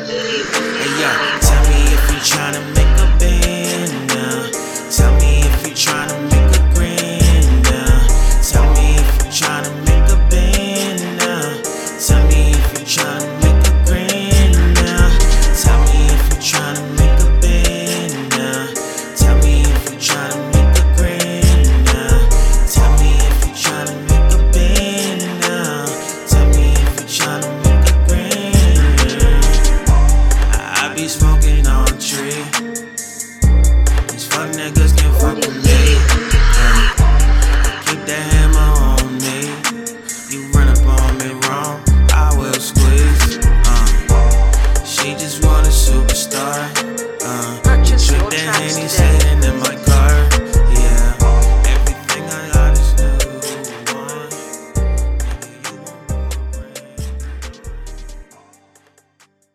Hey yo, tell me if you tryna make a band now. Tell me if you tryna make a grand now. Tell me if you tryna make a band now. Tell me if you tryna. smoking on tree. These fuck niggas can't fuck with me. Keep that hammer on me. You run up on me wrong, I will squeeze. Uh. She just want a superstar.